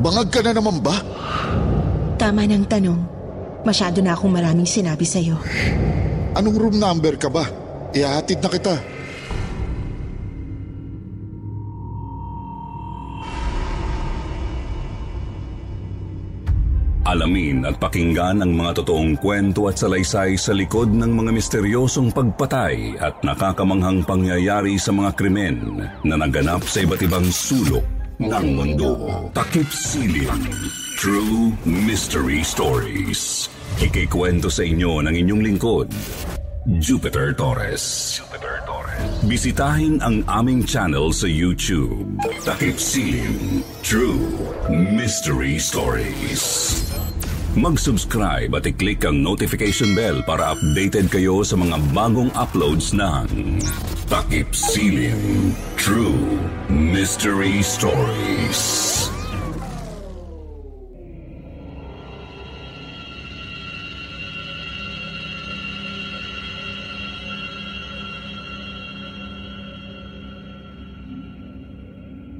Bangag ka na naman ba? Tama ng tanong. Masyado na akong maraming sinabi sa'yo. Anong room number ka ba? Ihahatid na kita. Alamin at pakinggan ang mga totoong kwento at salaysay sa likod ng mga misteryosong pagpatay at nakakamanghang pangyayari sa mga krimen na naganap sa iba't ibang sulok ng mundo. Takip Silim. True Mystery Stories. Ikikwento sa inyo ng inyong lingkod, Jupiter Torres. Jupiter Torres. Bisitahin ang aming channel sa YouTube. Takip Silim. True Mystery Stories. Mag-subscribe at i-click ang notification bell para updated kayo sa mga bagong uploads ng Takip Silim True Mystery Stories.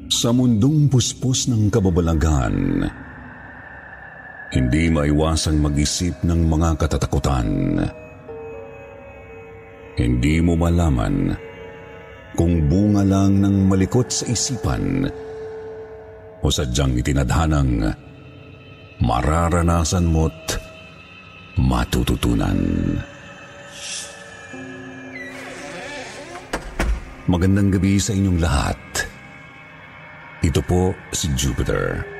Sa mundong puspos ng kababalagan, hindi maiwasang mag-isip ng mga katatakutan. Hindi mo malaman kung bunga lang ng malikot sa isipan o sadyang itinadhanang mararanasan mo't matututunan. Magandang gabi sa inyong lahat. Ito po si Jupiter.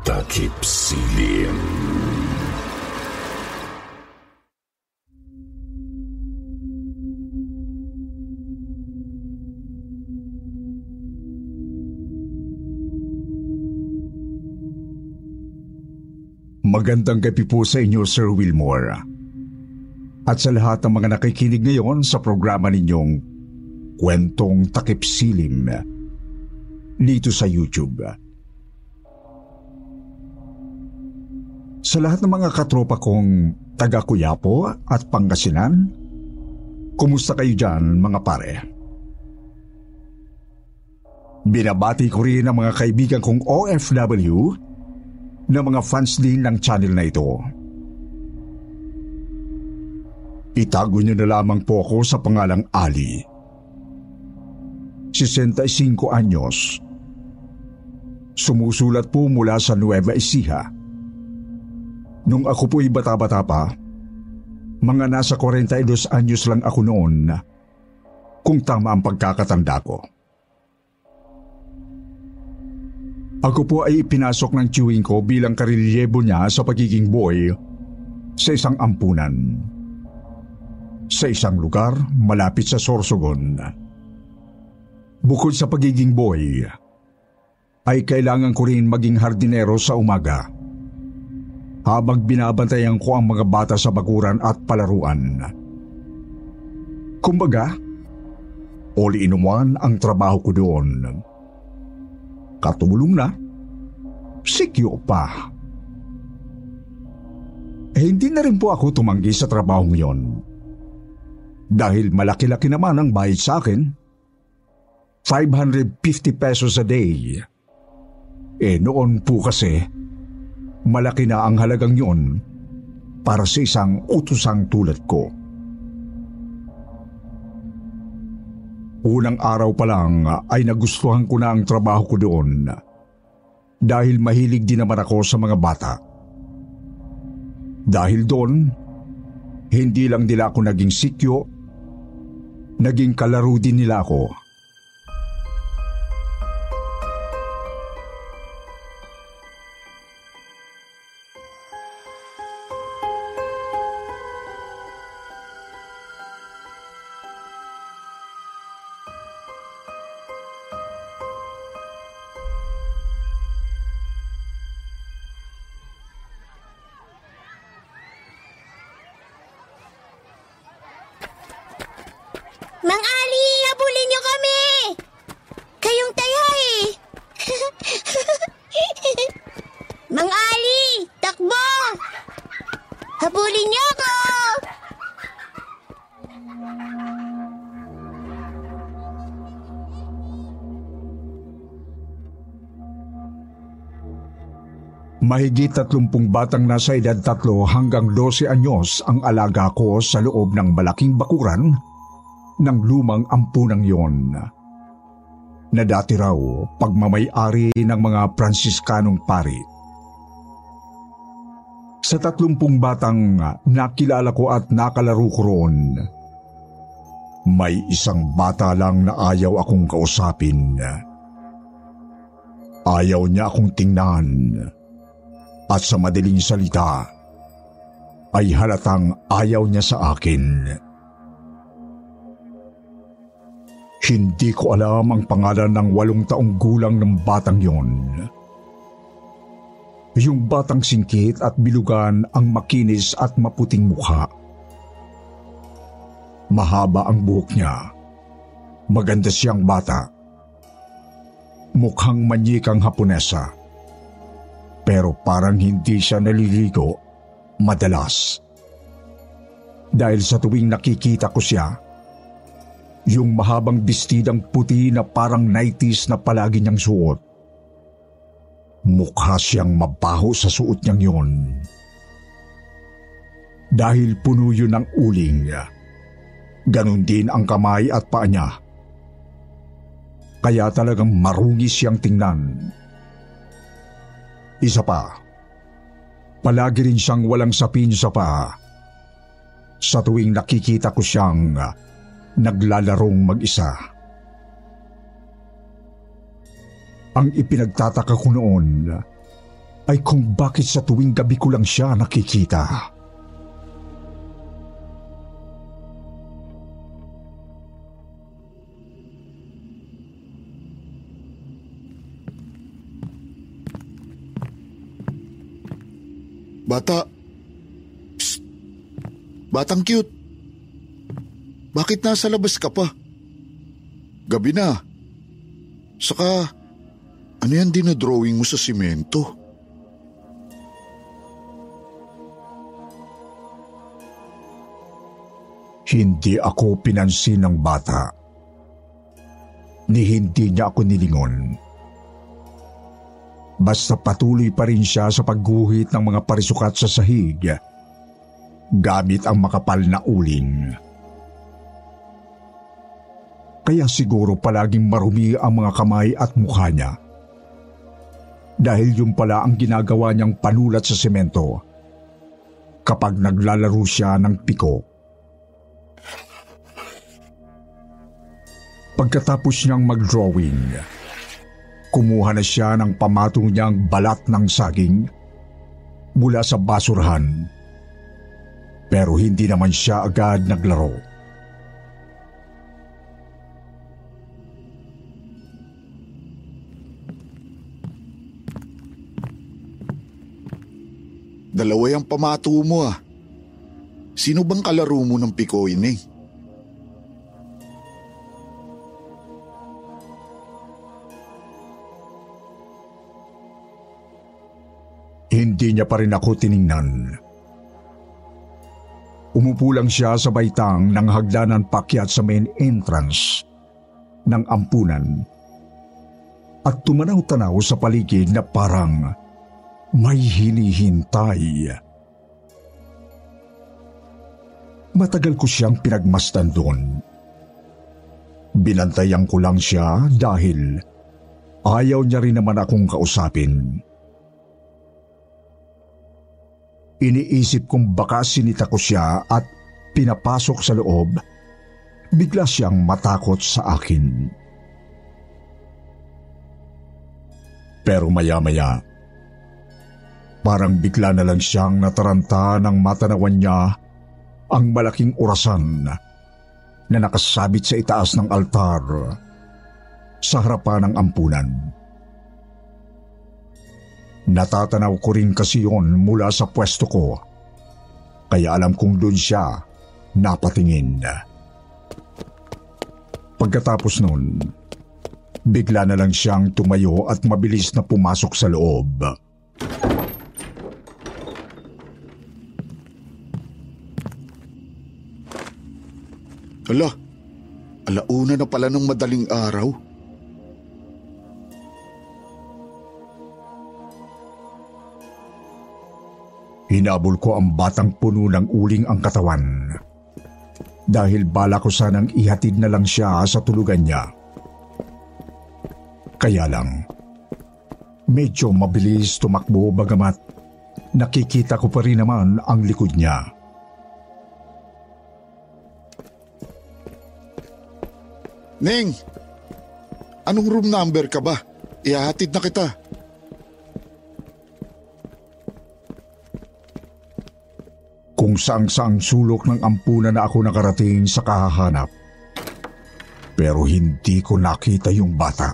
Takip Silim. Magandang gabi po sa inyo, Sir Wilmore. At sa lahat ng mga nakikinig ngayon sa programa ninyong Kwentong Takip Silim dito sa YouTube. Sa lahat ng mga katropa kong taga Kuyapo at Pangasinan, kumusta kayo dyan mga pare? Binabati ko rin ang mga kaibigan kong OFW na mga fans din ng channel na ito. Itago niyo na lamang po ako sa pangalang Ali. 65 anyos. Sumusulat po mula sa Nueva Ecija. Nung ako po'y bata-bata pa, mga nasa 42 anyos lang ako noon kung tama ang pagkakatanda ko. Ako po ay ipinasok ng chewing ko bilang karelyebo niya sa pagiging boy sa isang ampunan. Sa isang lugar malapit sa Sorsogon. Bukod sa pagiging boy, ay kailangan ko rin maging hardinero sa umaga habang binabantayan ko ang mga bata sa bakuran at palaruan. Kumbaga, all in one ang trabaho ko doon katulong na, sikyo pa. Eh hindi na rin po ako tumanggi sa trabaho ngayon. Dahil malaki-laki naman ang bayad sa akin. 550 pesos a day. Eh noon po kasi, malaki na ang halagang yon para sa isang utusang tulad ko. Unang araw pa lang ay nagustuhan ko na ang trabaho ko doon dahil mahilig din naman ako sa mga bata. Dahil doon, hindi lang nila ako naging sikyo, naging kalaro din nila ako. Mahigit tatlumpung batang nasa edad tatlo hanggang 12 anyos ang alaga ko sa loob ng malaking bakuran ng lumang ampunang yon. Na dati raw pagmamayari ng mga Pransiskanong pari. Sa tatlumpung batang nakilala ko at nakalaro ko roon, may isang bata lang na ayaw akong kausapin. Ayaw niya akong tingnan. At sa madaling salita, ay halatang ayaw niya sa akin. Hindi ko alam ang pangalan ng walong taong gulang ng batang yon. Yung batang singkit at bilugan ang makinis at maputing mukha. Mahaba ang buhok niya. Maganda siyang bata. Mukhang manyikang Haponesa. Pero parang hindi siya naliligo madalas. Dahil sa tuwing nakikita ko siya, yung mahabang bestidang puti na parang 90s na palagi niyang suot. Mukha siyang mabaho sa suot niyang yon. Dahil puno yun ng uling, ganun din ang kamay at paa niya. Kaya talagang marungis siyang tingnan. Isa pa, palagi rin siyang walang sapin sa paa. Sa tuwing nakikita ko siyang naglalarong mag-isa. Ang ipinagtataka ko noon ay kung bakit sa tuwing gabi ko lang siya nakikita. Bata. Psst. Batang cute. Bakit nasa labas ka pa? Gabi na. Saka, ano yan dinadrawing mo sa simento? Hindi ako pinansin ng bata. Ni hindi niya ako nilingon. Basta patuloy pa rin siya sa pagguhit ng mga parisukat sa sahig gamit ang makapal na uling. Kaya siguro palaging marumi ang mga kamay at mukha niya. Dahil yun pala ang ginagawa niyang panulat sa semento kapag naglalaro siya ng piko. Pagkatapos niyang mag-drawing, kumuha na siya ng pamatong niyang balat ng saging mula sa basurahan. Pero hindi naman siya agad naglaro. Dalawa yung pamato mo ah. Sino bang kalaro mo ng pikoy eh? Hindi niya pa rin ako tiningnan. Umupo lang siya sa baitang ng hagdanan pakyat sa main entrance ng ampunan at tumanaw-tanaw sa paligid na parang may hinihintay. Matagal ko siyang pinagmastan doon. Binantayan ko lang siya dahil ayaw niya rin naman akong kausapin. Iniisip kong baka sinita ko siya at pinapasok sa loob, bigla siyang matakot sa akin. Pero maya-maya, parang bigla na lang siyang nataranta ng matanawan niya ang malaking orasan na nakasabit sa itaas ng altar sa harapan ng ampunan. Natatanaw ko rin kasi yon mula sa pwesto ko. Kaya alam kong doon siya napatingin. Pagkatapos nun, bigla na lang siyang tumayo at mabilis na pumasok sa loob. Ala, alauna na pala ng madaling araw. Hinabol ko ang batang puno ng uling ang katawan. Dahil bala ko sanang ihatid na lang siya sa tulugan niya. Kaya lang, medyo mabilis tumakbo bagamat nakikita ko pa rin naman ang likod niya. Ning! Anong room number ka ba? Ihahatid na kita. Kung saang-saang sulok ng ampunan na ako nakarating sa kahahanap. Pero hindi ko nakita yung bata.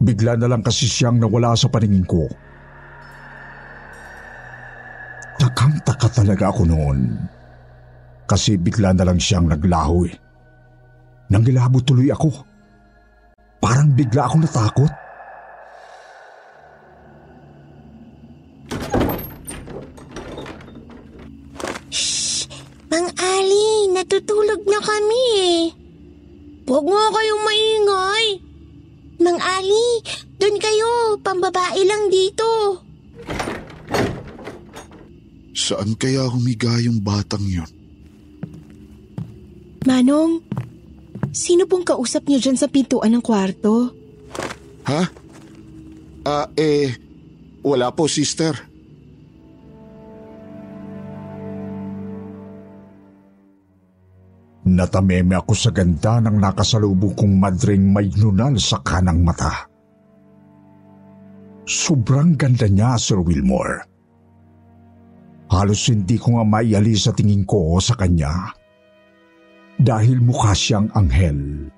Bigla na lang kasi siyang nawala sa paningin ko. Takang-taka talaga ako noon. Kasi bigla na lang siyang naglaho eh. Nangilabot tuloy ako. Parang bigla akong natakot. Mang Ali, natutulog na kami eh. Huwag nga kayong maingay. Mang Ali, doon kayo. Pambabae lang dito. Saan kaya humiga yung batang yon? Manong, sino pong kausap niyo dyan sa pintuan ng kwarto? Ha? Ah, eh, wala po, sister. Natameme ako sa ganda ng nakasalubong kong madring may nunal sa kanang mata. Sobrang ganda niya, Sir Wilmore. Halos hindi ko nga maiali sa tingin ko sa kanya. Dahil mukha siyang anghel.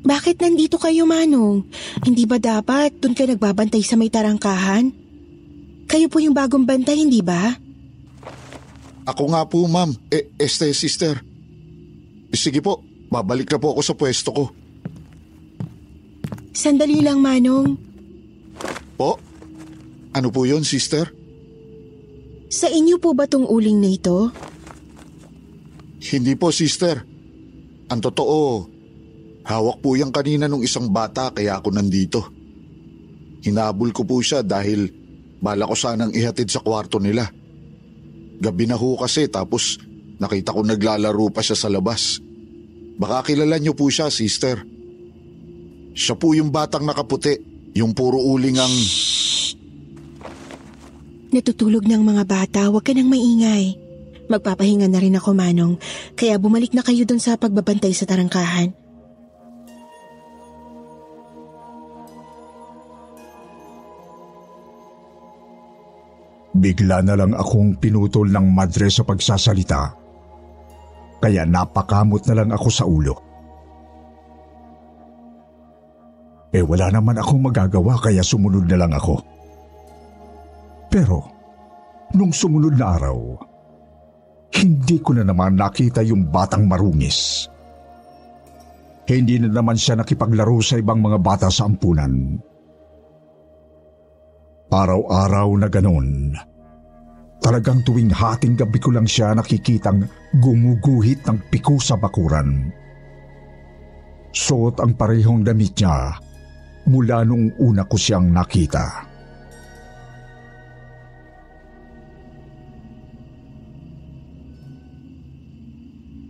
Bakit nandito kayo, Manong? Hindi ba dapat doon ka nagbabantay sa may tarangkahan? Kayo po yung bagong bantay, hindi ba? Ako nga po, ma'am. Eh, este, sister. Sige po, babalik na po ako sa pwesto ko. Sandali lang, Manong. Po? Ano po yon sister? Sa inyo po ba tong uling na ito? Hindi po, sister. Ang totoo, hawak po yan kanina nung isang bata kaya ako nandito. Hinabol ko po siya dahil bala ko sanang ihatid sa kwarto nila. Gabi na ho kasi tapos nakita ko naglalaro pa siya sa labas. Baka kilala niyo po siya, sister. Siya po yung batang nakaputi, yung puro uling ang... Natutulog ng mga bata, huwag ka nang maingay. Magpapahinga na rin ako, Manong. Kaya bumalik na kayo doon sa pagbabantay sa tarangkahan. Bigla na lang akong pinutol ng madre sa pagsasalita. Kaya napakamot na lang ako sa ulo. Eh wala naman akong magagawa kaya sumunod na lang ako. Pero, nung sumunod na araw, hindi ko na naman nakita yung batang marungis. Hindi na naman siya nakipaglaro sa ibang mga bata sa ampunan. Araw-araw na ganon. Talagang tuwing hating gabi ko lang siya nakikitang gumuguhit ng piko sa bakuran. Suot ang parehong damit niya mula nung una ko siyang nakita.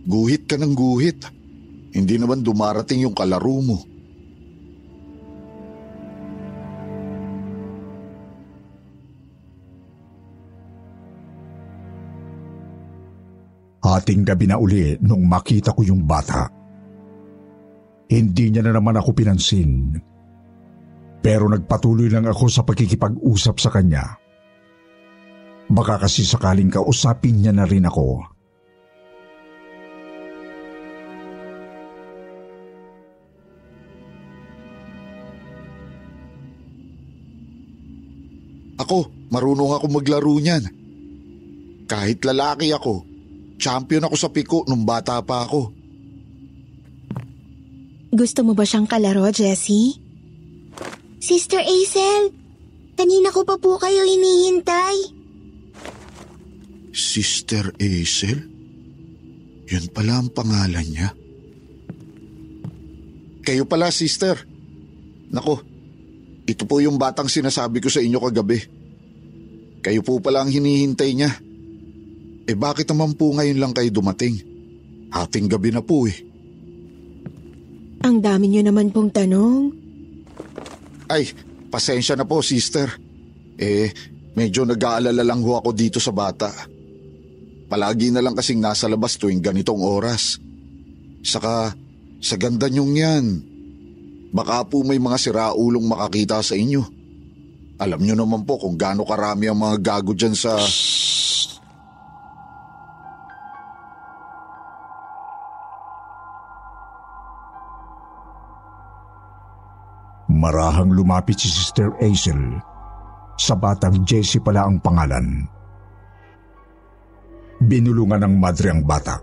Guhit ka ng guhit. Hindi naman dumarating yung kalaro mo. Hating gabi na uli nung makita ko yung bata. Hindi niya na naman ako pinansin. Pero nagpatuloy lang ako sa pagkikipag-usap sa kanya. Baka kasi sakaling kausapin niya na rin ako. Ako, marunong ako maglaro niyan. Kahit lalaki ako, champion ako sa piko nung bata pa ako. Gusto mo ba siyang kalaro, Jessie? Sister Hazel, kanina ko pa po kayo hinihintay. Sister Hazel? Yun pala ang pangalan niya. Kayo pala, sister. Nako, ito po yung batang sinasabi ko sa inyo kagabi. Kayo po pala ang hinihintay niya. Eh bakit naman po ngayon lang kayo dumating? Hating gabi na po eh. Ang dami niyo naman pong tanong. Ay, pasensya na po, sister. Eh, medyo nag-aalala lang ho ako dito sa bata. Palagi na lang kasing nasa labas tuwing ganitong oras. Saka, sa ganda niyong yan, baka po may mga siraulong makakita sa inyo. Alam niyo naman po kung gaano karami ang mga gago dyan sa... Marahang lumapit si Sister Hazel. Sa batang Jessie pala ang pangalan. Binulungan ng madre ang bata.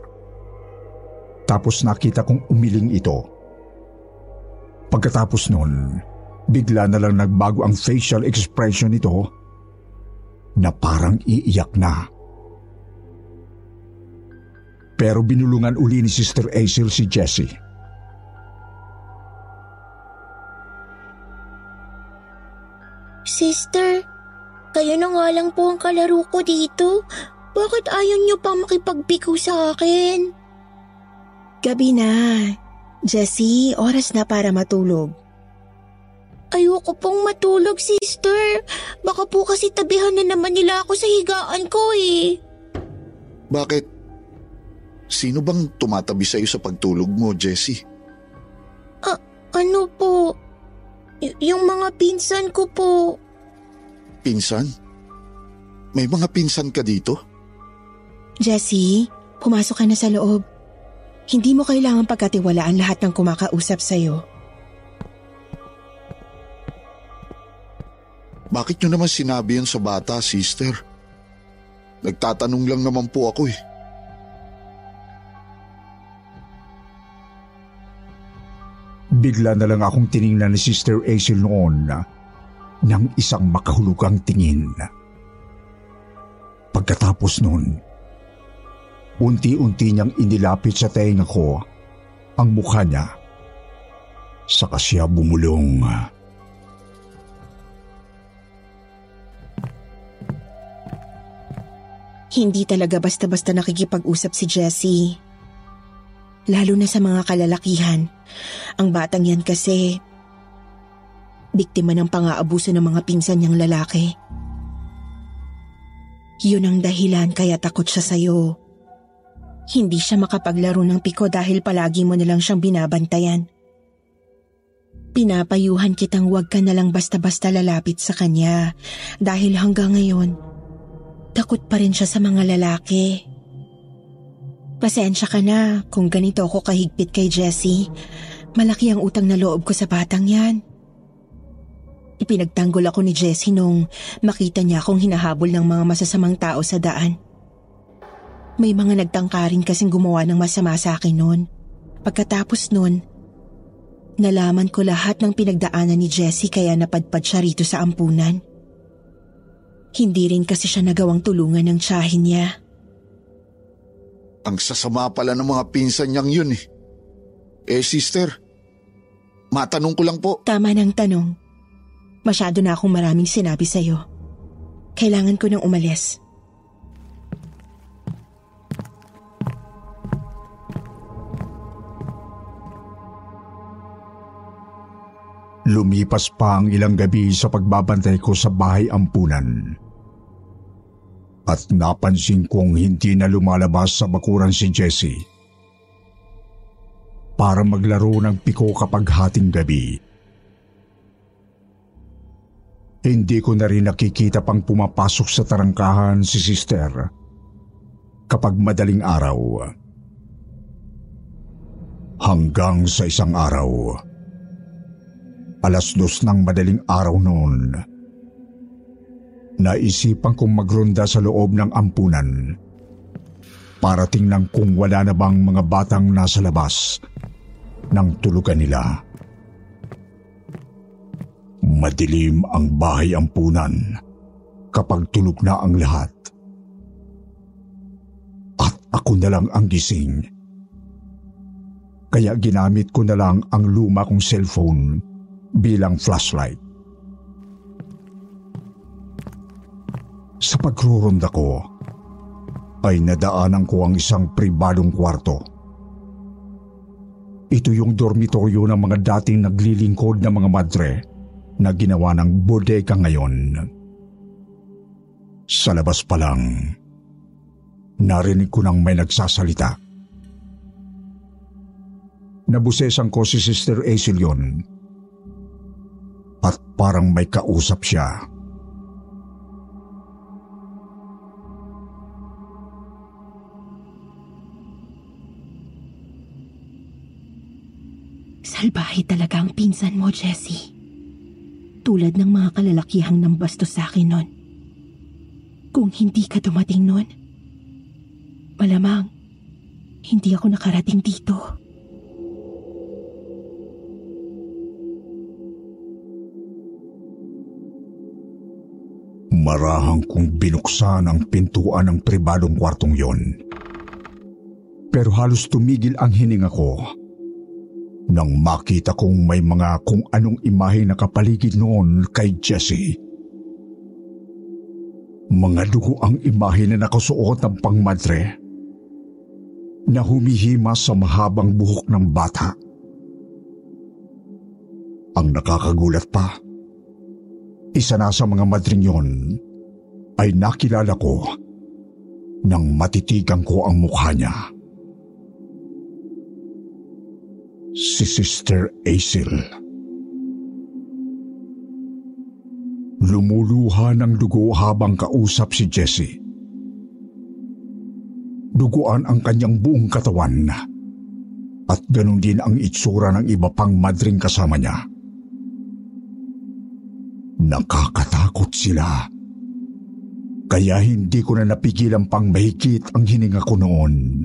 Tapos nakita kong umiling ito. Pagkatapos nun, bigla na lang nagbago ang facial expression nito na parang iiyak na. Pero binulungan uli ni Sister Hazel si Jessie. Sister, kayo na nga lang po ang kalaro ko dito. Bakit ayaw niyo pa makipagbiko sa akin? Gabi na. Jessie, oras na para matulog. Ayoko pong matulog, sister. Baka po kasi tabihan na naman nila ako sa higaan ko eh. Bakit? Sino bang tumatabi sa iyo sa pagtulog mo, Jessie? Ah, ano po? Y- yung mga pinsan ko po. Pinsan? May mga pinsan ka dito? Jessie, pumasok ka na sa loob. Hindi mo kailangan pagkatiwalaan lahat ng kumakausap sa'yo. Bakit nyo naman sinabi yan sa bata, sister? Nagtatanong lang naman po ako eh. Bigla na lang akong tiningnan ni Sister Hazel noon ng isang makahulugang tingin. Pagkatapos nun, unti-unti niyang inilapit sa tenga ko ang mukha niya. Saka siya bumulong. Hindi talaga basta-basta nakikipag-usap si Jessie. Lalo na sa mga kalalakihan. Ang batang yan kasi, biktima ng pang-aabuso ng mga pinsan niyang lalaki. Yun ang dahilan kaya takot siya sa'yo. Hindi siya makapaglaro ng piko dahil palagi mo nalang siyang binabantayan. Pinapayuhan kitang huwag ka nalang basta-basta lalapit sa kanya dahil hanggang ngayon, takot pa rin siya sa mga lalaki. Pasensya ka na kung ganito ako kahigpit kay Jessie. Malaki ang utang na loob ko sa batang yan. Ipinagtanggol ako ni Jessie nung makita niya akong hinahabol ng mga masasamang tao sa daan. May mga nagtangkarin kasing gumawa ng masama sa akin noon. Pagkatapos noon, nalaman ko lahat ng pinagdaanan ni Jessie kaya napadpad siya rito sa ampunan. Hindi rin kasi siya nagawang tulungan ng tsahin niya. Ang sasama pala ng mga pinsan niyang yun eh. Eh sister, matanong ko lang po, Tama ng tanong. Masyado na akong maraming sinabi sa'yo. Kailangan ko nang umalis. Lumipas pa ang ilang gabi sa pagbabantay ko sa bahay ampunan. At napansin kong hindi na lumalabas sa bakuran si Jessie. Para maglaro ng piko kapag hating gabi. Hindi ko na rin nakikita pang pumapasok sa tarangkahan si sister kapag madaling araw. Hanggang sa isang araw. Alas dos ng madaling araw noon. Naisipan kong magronda sa loob ng ampunan para tingnan kung wala na bang mga batang nasa labas ng tulugan nila. Madilim ang bahay ampunan kapag tulog na ang lahat. At ako na lang ang gising Kaya ginamit ko na lang ang luma kong cellphone bilang flashlight. Sa pagruronda ko, ay nadaanan ko ang isang pribadong kwarto. Ito yung dormitoryo ng mga dating naglilingkod na mga madre na ginawa ng bodega ngayon. Sa labas pa lang, narinig ko nang may nagsasalita. Nabusesan ko si Sister Acil yun at parang may kausap siya. Salbahe talaga ang pinsan mo, Jessie. Tulad ng mga kalalakihang nambastos sa akin noon. Kung hindi ka dumating noon, malamang hindi ako nakarating dito. Marahang kong binuksan ang pintuan ng pribadong kwartong yon. Pero halos tumigil ang hininga ko nang makita kong may mga kung anong imahe nakapaligid noon kay Jessie. Mga dugo ang imahe na nakasuot ng pangmadre na humihima sa mahabang buhok ng bata. Ang nakakagulat pa, isa na sa mga madring yon ay nakilala ko nang matitigan ko ang mukha niya. Si Sister Acil. Lumuluha ng dugo habang kausap si Jessie. Duguan ang kanyang buong katawan at ganun din ang itsura ng iba pang madring kasama niya. Nakakatakot sila. Kaya hindi ko na napigilan pang mahigit ang hininga ko noon.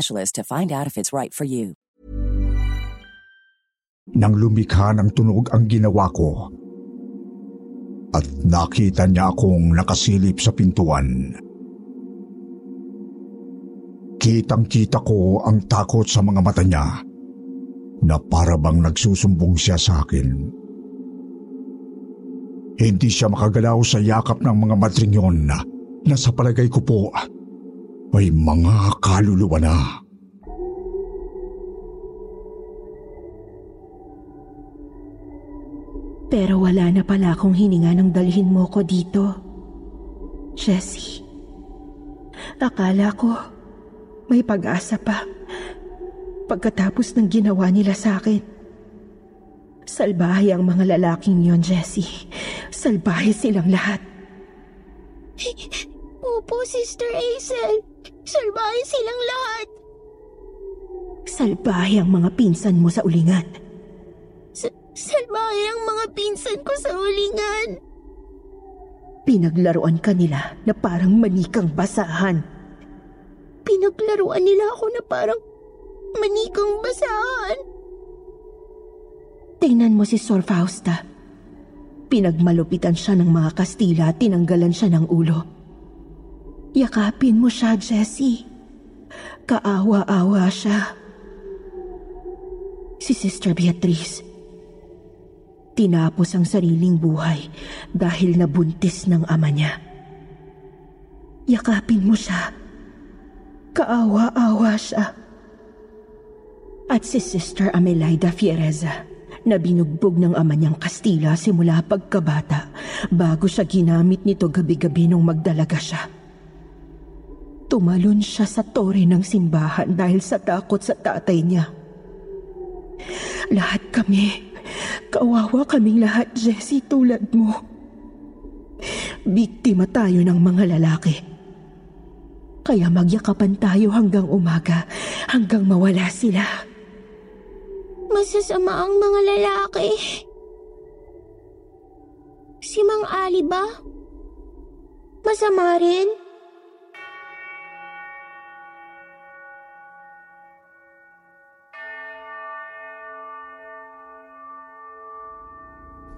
to find out if it's right for you. Nang lumikha ng tunog ang ginawa ko, at nakita niya akong nakasilip sa pintuan. Kitang-kita ko ang takot sa mga mata niya na para bang nagsusumbong siya sa akin. Hindi siya makagalaw sa yakap ng mga na, na sa palagay ko po ay mga kaluluwa na. Pero wala na pala akong hininga nang dalhin mo ko dito. Jessie, akala ko may pag-asa pa pagkatapos ng ginawa nila sa akin. Salbahe ang mga lalaking yon, Jessie. Salbahe silang lahat. Opo, Sister Hazel. Salbahe silang lahat. Salbahe ang mga pinsan mo sa ulingan. Sa salbahe ang mga pinsan ko sa ulingan. Pinaglaruan ka nila na parang manikang basahan. Pinaglaruan nila ako na parang manikang basahan. Tingnan mo si Sor Fausta. Pinagmalupitan siya ng mga Kastila at tinanggalan siya ng ulo. Yakapin mo siya, Jessie. Kaawa-awa siya. Si Sister Beatrice. Tinapos ang sariling buhay dahil nabuntis ng ama niya. Yakapin mo siya. Kaawa-awa siya. At si Sister Amelaida Fiereza na binugbog ng ama niyang Kastila simula pagkabata bago siya ginamit nito gabi-gabi nung magdalaga siya. Tumalon siya sa tore ng simbahan dahil sa takot sa tatay niya. Lahat kami, kawawa kaming lahat, Jessie, tulad mo. Biktima tayo ng mga lalaki. Kaya magyakapan tayo hanggang umaga, hanggang mawala sila. Masasama ang mga lalaki. Si Mang Ali ba? Masama rin?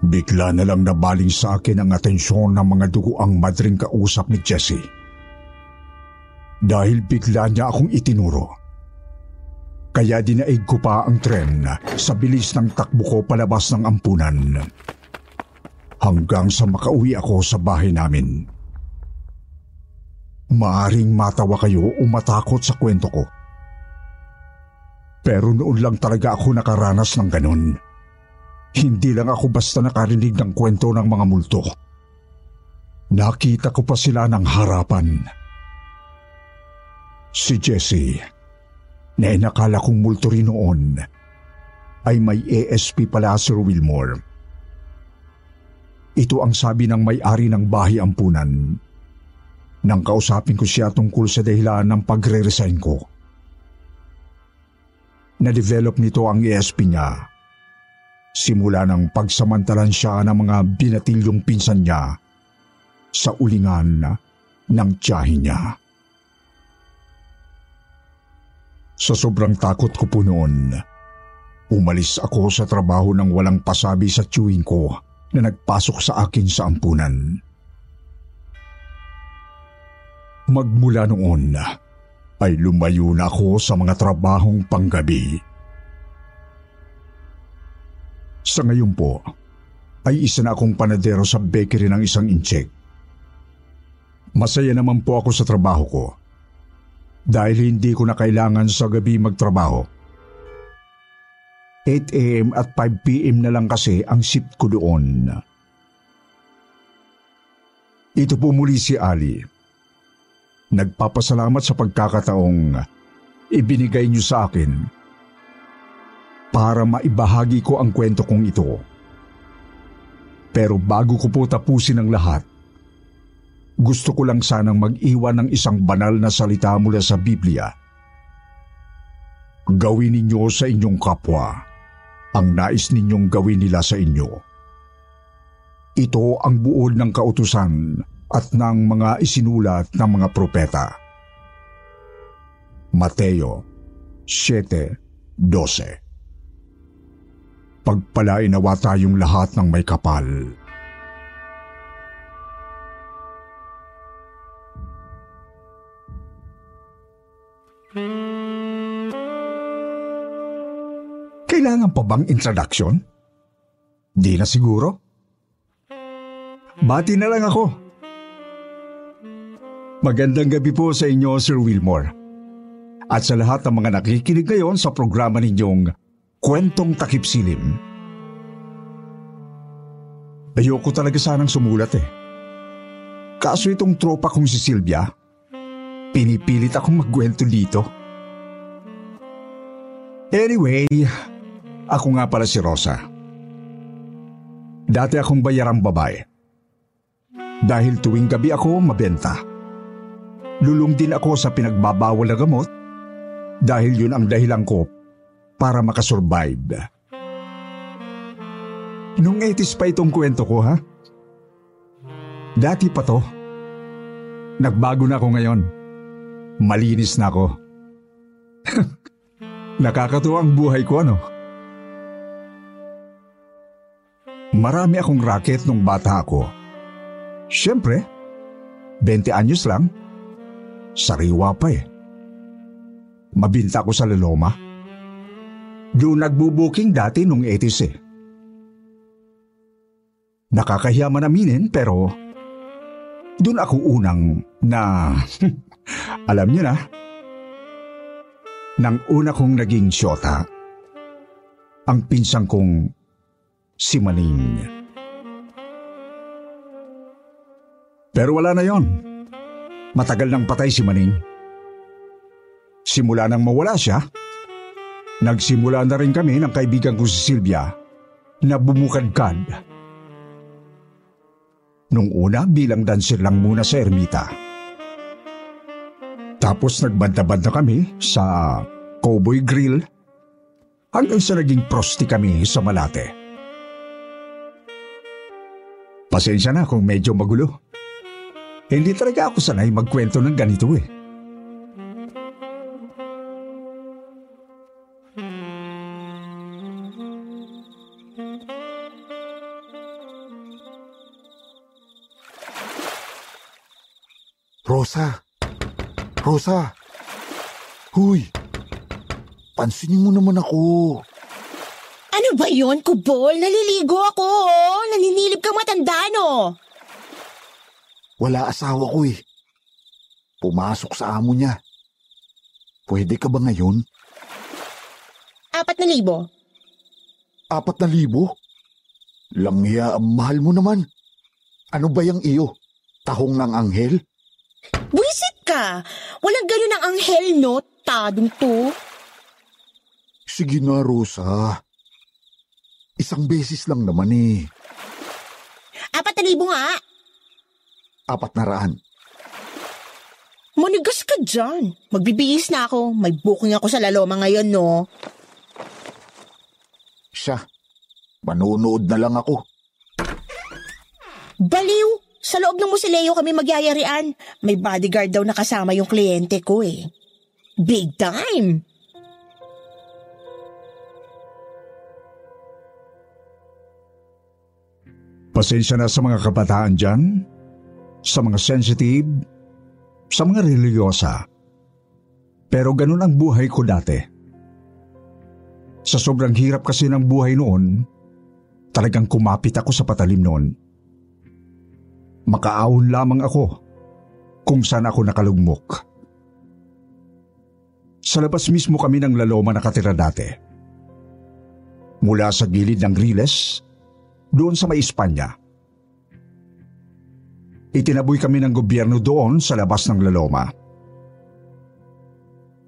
Bigla na lang nabaling sa akin ang atensyon ng mga duguang madring kausap ni Jessie. Dahil bigla niya akong itinuro. Kaya dinaig ko pa ang tren sa bilis ng takbo ko palabas ng ampunan. Hanggang sa makauwi ako sa bahay namin. Maaring matawa kayo o matakot sa kwento ko. Pero noon lang talaga ako nakaranas ng ganun. Hindi lang ako basta nakarinig ng kwento ng mga multo. Nakita ko pa sila ng harapan. Si Jessie, na inakala kong multo rin noon, ay may ASP pala Sir Wilmore. Ito ang sabi ng may-ari ng bahay ampunan. Nang kausapin ko siya tungkol sa dahilan ng pagre-resign ko. Na-develop nito ang ASP niya simula ng pagsamantalan siya ng mga binatilyong pinsan niya sa ulingan ng tiyahin niya. Sa sobrang takot ko po noon, umalis ako sa trabaho ng walang pasabi sa tiyuhin ko na nagpasok sa akin sa ampunan. Magmula noon ay lumayo na ako sa mga trabahong panggabi sa ngayon po, ay isa na akong panadero sa bakery ng isang incheck. Masaya naman po ako sa trabaho ko dahil hindi ko na kailangan sa gabi magtrabaho. 8 a.m. at 5 p.m. na lang kasi ang shift ko doon. Ito po muli si Ali. Nagpapasalamat sa pagkakataong ibinigay niyo sa akin para maibahagi ko ang kwento kong ito. Pero bago ko po tapusin ang lahat, gusto ko lang sanang mag-iwan ng isang banal na salita mula sa Biblia. Gawin ninyo sa inyong kapwa ang nais ninyong gawin nila sa inyo. Ito ang buod ng kautusan at ng mga isinulat ng mga propeta. Mateo 7.12 Pagpalain nawa tayong lahat ng may kapal. Kailangan pa bang introduction? Di na siguro. Bati na lang ako. Magandang gabi po sa inyo, Sir Wilmore. At sa lahat ng mga nakikinig ngayon sa programa ninyong Kwentong Takip Silim. Ayoko talaga sanang sumulat eh. Kaso itong tropa kong si Silvia, pinipilit akong magkwento dito. Anyway, ako nga pala si Rosa. Dati akong bayarang babae. Dahil tuwing gabi ako mabenta. Lulong din ako sa pinagbabawal na gamot dahil yun ang dahilan ko para makasurvive. Nung 80s pa itong kwento ko ha? Dati pa to. Nagbago na ako ngayon. Malinis na ako. Nakakatuwa ang buhay ko ano. Marami akong racket nung bata ako. Siyempre, 20 anyos lang. Sariwa pa eh. Mabinta ko sa Laloma. Doon nagbubuking dati nung 80s eh. Nakakahiya man aminin pero doon ako unang na alam niyo na nang una kong naging syota ang pinsang kong si Maning. Pero wala na yon. Matagal nang patay si Maning. Simula nang mawala siya, nagsimula na rin kami ng kaibigan ko si Silvia na bumukadkad Nung una bilang dancer lang muna sa ermita. Tapos nagbanta-banta kami sa Cowboy Grill hanggang sa naging prosti kami sa Malate. Pasensya na kung medyo magulo. Hindi talaga ako sanay magkwento ng ganito eh. Rosa! Huy! Pansinin mo naman ako. Ano ba yon, Kubol? Naliligo ako, oh. Naninilip kang matanda, no? Wala asawa ko eh. Pumasok sa amo niya. Pwede ka ba ngayon? Apat na libo. Apat na libo? Langya, ang mahal mo naman. Ano ba yung iyo? Tahong ng anghel? Buisit ka! Walang ganun ang anghel, no? Tadong to. Sige na, Rosa. Isang beses lang naman eh. Apat na libo nga. Apat na raan. Manigas ka dyan. Magbibihis na ako. May booking ako sa Laloma ngayon, no? Siya. Manunood na lang ako. Baliw! Sa loob ng musileo kami magyayarian. May bodyguard daw nakasama yung kliyente ko eh. Big time! Pasensya na sa mga kabataan dyan, sa mga sensitive, sa mga religyosa. Pero ganun ang buhay ko dati. Sa sobrang hirap kasi ng buhay noon, talagang kumapit ako sa patalim noon. Makaahon lamang ako kung saan ako nakalugmok. Sa labas mismo kami ng laloma nakatira dati. Mula sa gilid ng Riles, doon sa may Espanya. Itinaboy kami ng gobyerno doon sa labas ng Laloma.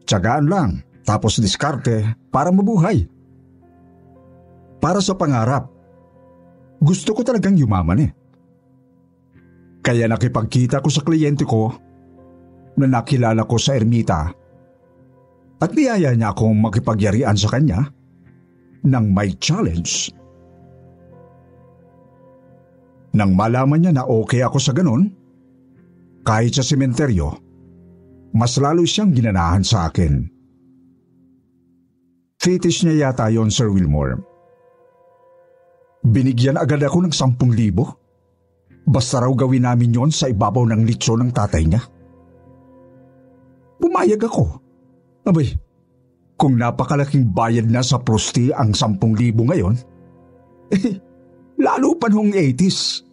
Tsagaan lang, tapos diskarte para mabuhay. Para sa pangarap. Gusto ko talagang yumaman eh. Kaya nakipagkita ko sa kliyente ko na nakilala ko sa ermita at niyaya niya akong makipagyarian sa kanya ng may challenge. Nang malaman niya na okay ako sa ganun, kahit sa sementeryo, mas lalo siyang ginanahan sa akin. Fetish niya yata yon Sir Wilmore. Binigyan agad ako ng sampung libo. Basta raw gawin namin yon sa ibabaw ng litso ng tatay niya. Pumayag ako. Abay, kung napakalaking bayad na sa prosti ang sampung libo ngayon, eh, lalo pa noong 80s.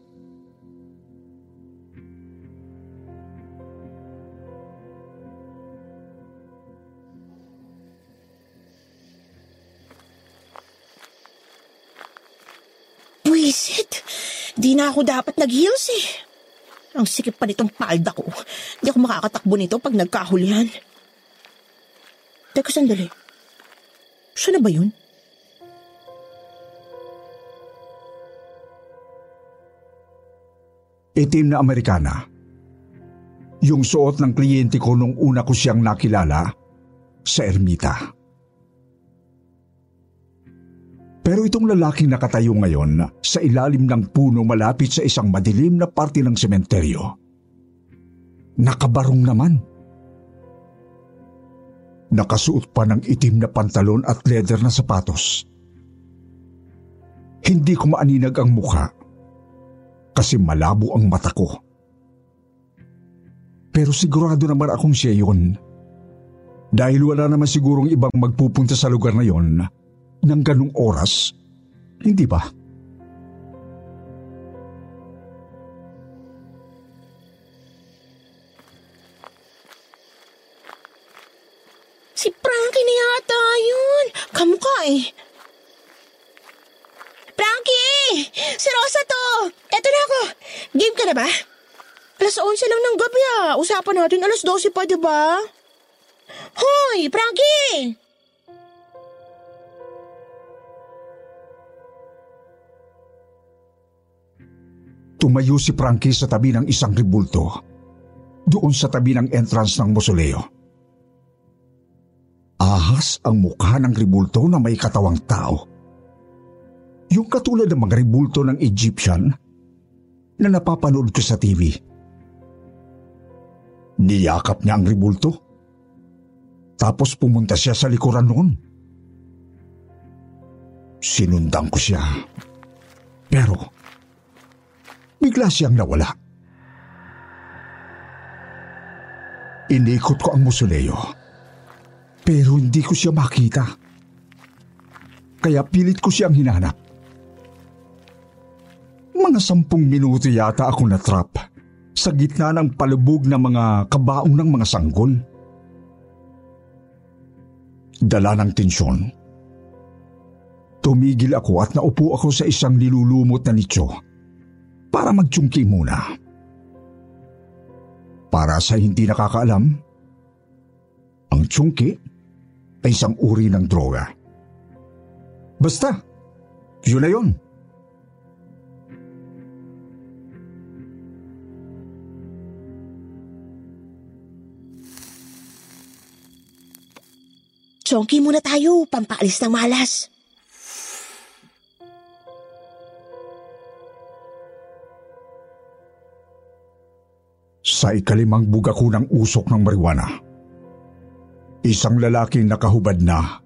Di na ako dapat nag-heels eh. Ang sikip pa nitong palda ko. Hindi ako makakatakbo nito pag nagkahulihan. Teka, sandali. Siya na ba yun? Itim na Amerikana. Yung suot ng kliyente ko nung una ko siyang nakilala sa ermita. Pero itong lalaking nakatayo ngayon sa ilalim ng puno malapit sa isang madilim na parte ng sementeryo, nakabarong naman. Nakasuot pa ng itim na pantalon at leather na sapatos. Hindi ko maaninag ang mukha kasi malabo ang mata ko. Pero sigurado naman akong siya yun. Dahil wala naman sigurong ibang magpupunta sa lugar na yon ng ganong oras, hindi ba? Si Frankie na yata yun. Kamukha eh. Frankie! Si Rosa to! Eto na ako. Game ka na ba? Alas 11 lang ng gabi ah. Usapan natin alas 12 pa, di ba? Hoy, Frankie! Tumayo si Frankie sa tabi ng isang ribulto. Doon sa tabi ng entrance ng musoleo. Ahas ang mukha ng ribulto na may katawang tao. Yung katulad ng mga ribulto ng Egyptian na napapanood ko sa TV. Niyakap niya ang ribulto. Tapos pumunta siya sa likuran noon. Sinundan ko siya. Pero bigla siyang nawala. Inikot ko ang musoleo, pero hindi ko siya makita. Kaya pilit ko siyang hinanap. Mga sampung minuto yata ako natrap sa gitna ng palubog ng mga kabaong ng mga sanggol. Dala ng tensyon. Tumigil ako at naupo ako sa isang nilulumot na nicho para magtsungki muna. Para sa hindi nakakaalam, ang tsungki ay isang uri ng droga. Basta, yun na yun. Chonky muna tayo, pampaalis ng malas. Sa ikalimang buga ko ng usok ng marijuana, isang lalaking nakahubad na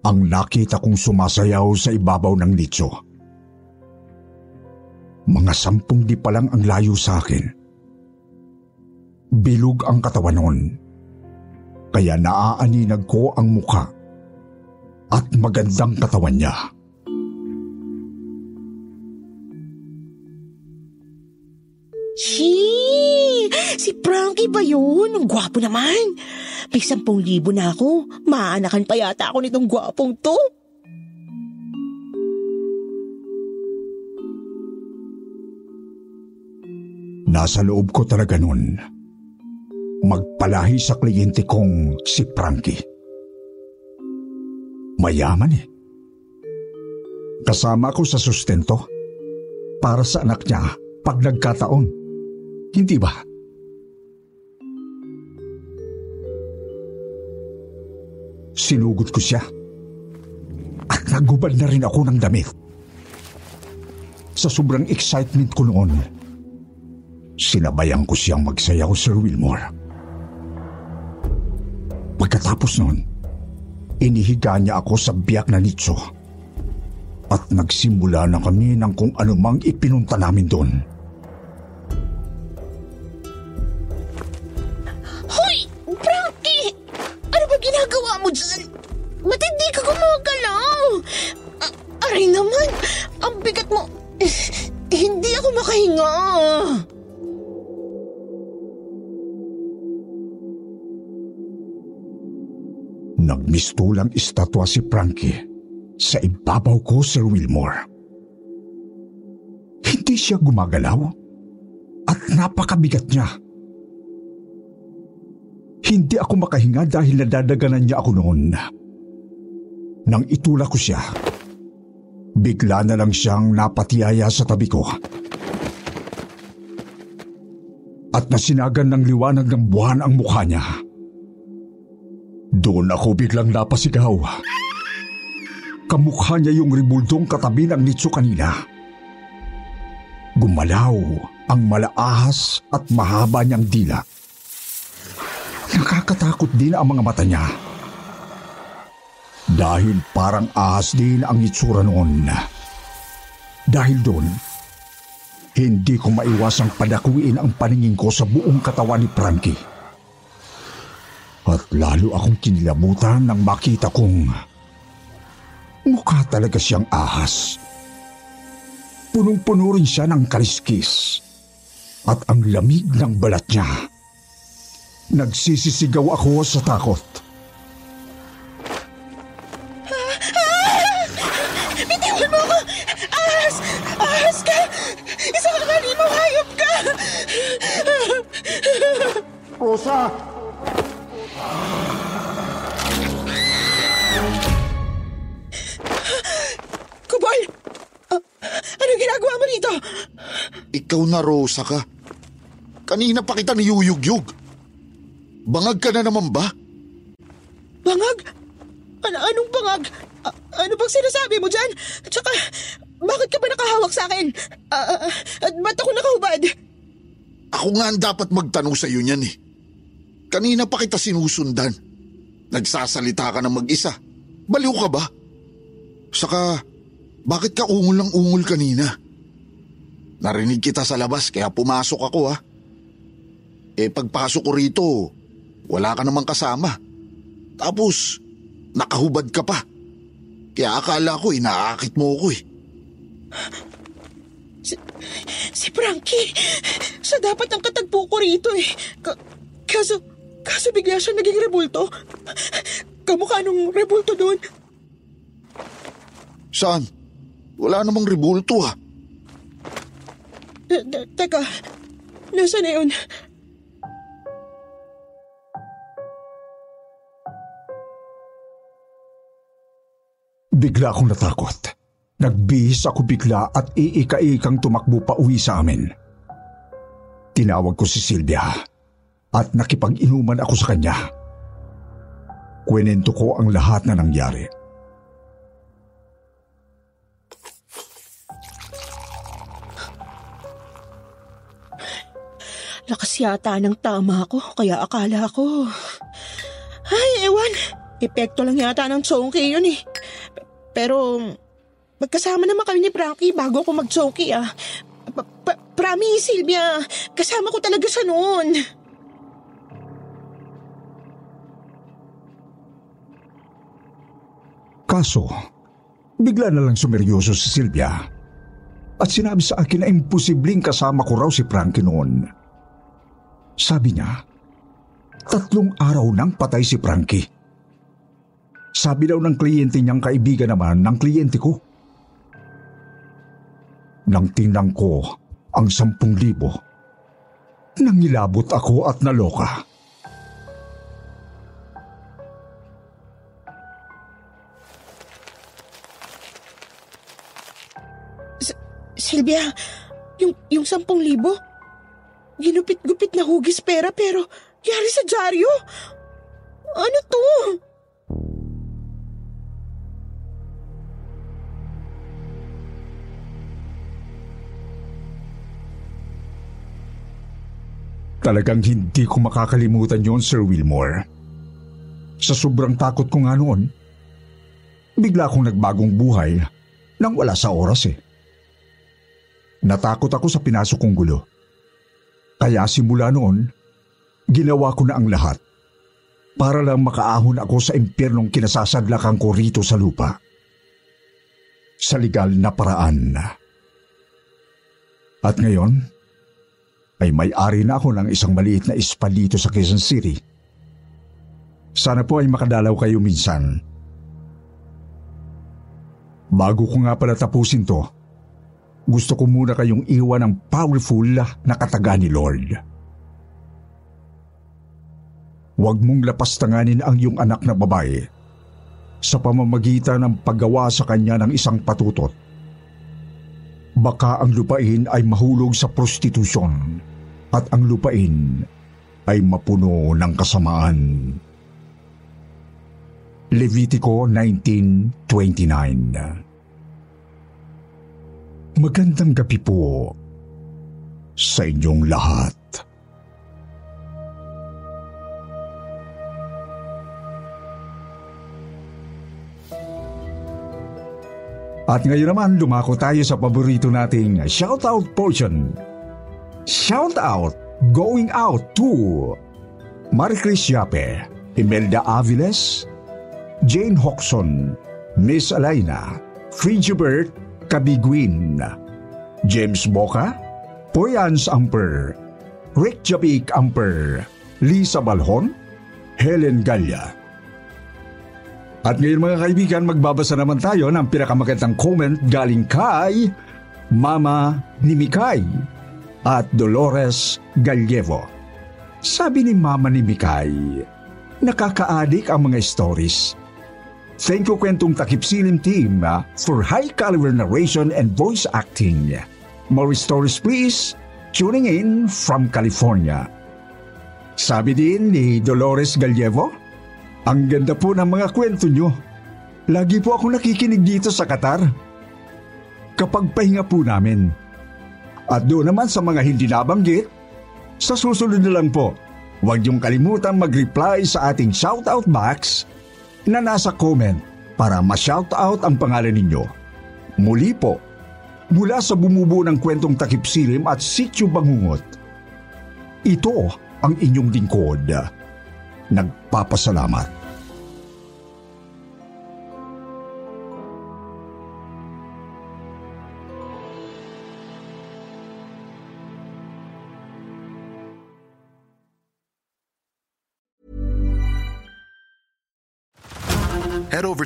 ang nakita kong sumasayaw sa ibabaw ng nicho. Mga sampung di pa lang ang layo sa akin. Bilog ang katawan nun, kaya naaaninag ko ang mukha at magandang katawan niya. Shee! Si Frankie ba yun? Ang gwapo naman. May sampung libo na ako. Maanakan pa yata ako nitong gwapong to. Nasa loob ko talaga nun. Magpalahi sa kliyente kong si Frankie. Mayaman eh. Kasama ko sa sustento para sa anak niya pag nagkataon. Hindi ba? Sinugod ko siya at nagubad na rin ako ng damit. Sa sobrang excitement ko noon, sinabayan ko siyang magsayaw, Sir Wilmore. Pagkatapos noon, inihiga niya ako sa biyak na nicho at nagsimula na kami ng kung anumang ipinunta namin doon. Nagmistulang estatwa si Frankie sa ibabaw ko, Sir Wilmore. Hindi siya gumagalaw at napakabigat niya. Hindi ako makahinga dahil nadadaganan niya ako noon. Nang itulak ko siya, bigla na lang siyang napatiyaya sa tabi ko. At nasinagan ng liwanag ng buwan ang mukha niya. Doon ako biglang napasigaw. Kamukha niya yung ribuldong katabi ng nitso kanina. Gumalaw ang malaahas at mahaba niyang dila. Nakakatakot din ang mga mata niya. Dahil parang ahas din ang itsura noon. Dahil doon, hindi ko maiwasang padakuin ang paningin ko sa buong katawan ni Frankie. At lalo akong kinilabutan nang makita kong mukha talaga siyang ahas. Punong-puno rin siya ng kaliskis at ang lamig ng balat niya. Nagsisisigaw ako sa takot. Bitiwan mo ako! Ahas! Ahas ka! Isa kang halimaw hayop ka! Rosa! Kubol! Ah, anong ginagawa mo rito? Ikaw na, Rosa ka. Kanina pa kita niyuyugyug. Bangag ka na naman ba? Bangag? Ano, anong bangag? A- ano bang sinasabi mo dyan? Tsaka, bakit ka ba nakahawak sa akin? Ah, ah, at ba't ako nakahubad? Ako nga ang dapat magtanong sa iyo niyan eh. Kanina pa kita sinusundan. Nagsasalita ka na mag-isa. Baliw ka ba? Saka, bakit ka ungol ng ungol kanina? Narinig kita sa labas kaya pumasok ako ha. Eh pagpasok ko rito, wala ka namang kasama. Tapos, nakahubad ka pa. Kaya akala ko inaakit mo ko eh. Si Frankie, siya dapat ang katagpo ko rito eh. Ka- kaso, kaso bigla siya naging rebulto. Kamukha nung rebulto doon. Saan? Wala namang ribulto ah. Te- te- Teka, nasa na yun? Bigla akong natakot. Nagbihis ako bigla at iika-ikang tumakbo pa uwi sa amin. Tinawag ko si Silvia at nakipag-inuman ako sa kanya. Kwenento ko ang lahat na nangyari. Lakas yata ng tama ko, kaya akala ko... Ay, ewan. Epekto lang yata ng chonky yun eh. Pero, magkasama naman kami ni Frankie bago ako mag-chonky ah. Promise, Silvia. Kasama ko talaga siya noon. Kaso, bigla na lang sumeryoso si Silvia at sinabi sa akin na imposibleng kasama ko raw si Frankie noon. Sabi niya, tatlong araw nang patay si Frankie. Sabi daw ng kliyente niyang kaibigan naman ng kliyente ko. Nang tingnan ko ang sampung libo, nangilabot ako at naloka. Silvia, yung, yung sampung libo? Ginupit-gupit na hugis pera pero yari sa dyaryo? Ano to? Talagang hindi ko makakalimutan yon, Sir Wilmore. Sa sobrang takot ko nga noon, bigla akong nagbagong buhay nang wala sa oras eh. Natakot ako sa pinasok kong gulo. Kaya simula noon, ginawa ko na ang lahat para lang makaahon ako sa impyernong kinasasadlakan ko rito sa lupa. Sa legal na paraan. At ngayon, ay may-ari na ako ng isang maliit na spa dito sa Quezon City. Sana po ay makadalaw kayo minsan. Bago ko nga pala tapusin to, gusto ko muna kayong iwan ng powerful na kataga ni Lord. Huwag mong lapastanganin ang iyong anak na babae sa pamamagitan ng paggawa sa kanya ng isang patutot. Baka ang lupain ay mahulog sa prostitusyon at ang lupain ay mapuno ng kasamaan. Levitico 19.29 Magandang gabi po sa inyong lahat. At ngayon naman lumako tayo sa paborito nating shoutout portion. Shoutout going out to Marie Chris Yape, Imelda Aviles, Jane Hoxon, Miss Alaina, Frigibert Kabiguin, James Boca, Poyans Amper, Rick Japik Amper, Lisa Balhon, Helen Galya, at ngayon mga kaibigan, magbabasa naman tayo ng pinakamagandang comment galing kay Mama ni Mikay at Dolores Gallevo. Sabi ni Mama ni Mikay, nakakaadik ang mga stories. Thank you kwentong takip silim team ah, for high caliber narration and voice acting. More stories please, tuning in from California. Sabi din ni Dolores Gallevo, ang ganda po ng mga kwento nyo. Lagi po ako nakikinig dito sa Qatar. Kapag pahinga po namin. At doon naman sa mga hindi nabanggit, sa susunod na lang po, huwag niyong kalimutan mag-reply sa ating shoutout box na nasa comment para ma-shoutout ang pangalan ninyo. Muli po, mula sa bumubuo ng kwentong takip silim at sityo bangungot. Ito ang inyong lingkod. Nagpapasalamat.